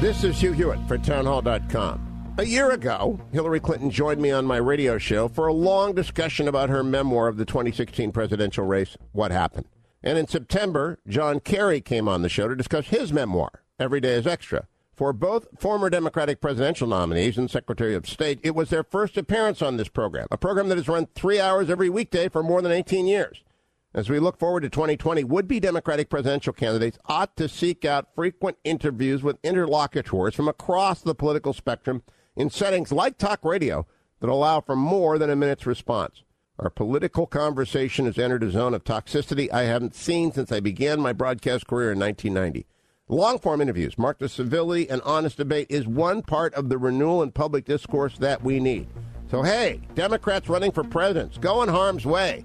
This is Hugh Hewitt for townhall.com. A year ago, Hillary Clinton joined me on my radio show for a long discussion about her memoir of the 2016 presidential race, What Happened. And in September, John Kerry came on the show to discuss his memoir, Every Day is Extra. For both former Democratic presidential nominees and Secretary of State, it was their first appearance on this program, a program that has run three hours every weekday for more than 18 years. As we look forward to 2020, would be Democratic presidential candidates ought to seek out frequent interviews with interlocutors from across the political spectrum in settings like talk radio that allow for more than a minute's response. Our political conversation has entered a zone of toxicity I haven't seen since I began my broadcast career in 1990. Long form interviews marked with civility and honest debate is one part of the renewal in public discourse that we need. So, hey, Democrats running for presidents, go in harm's way.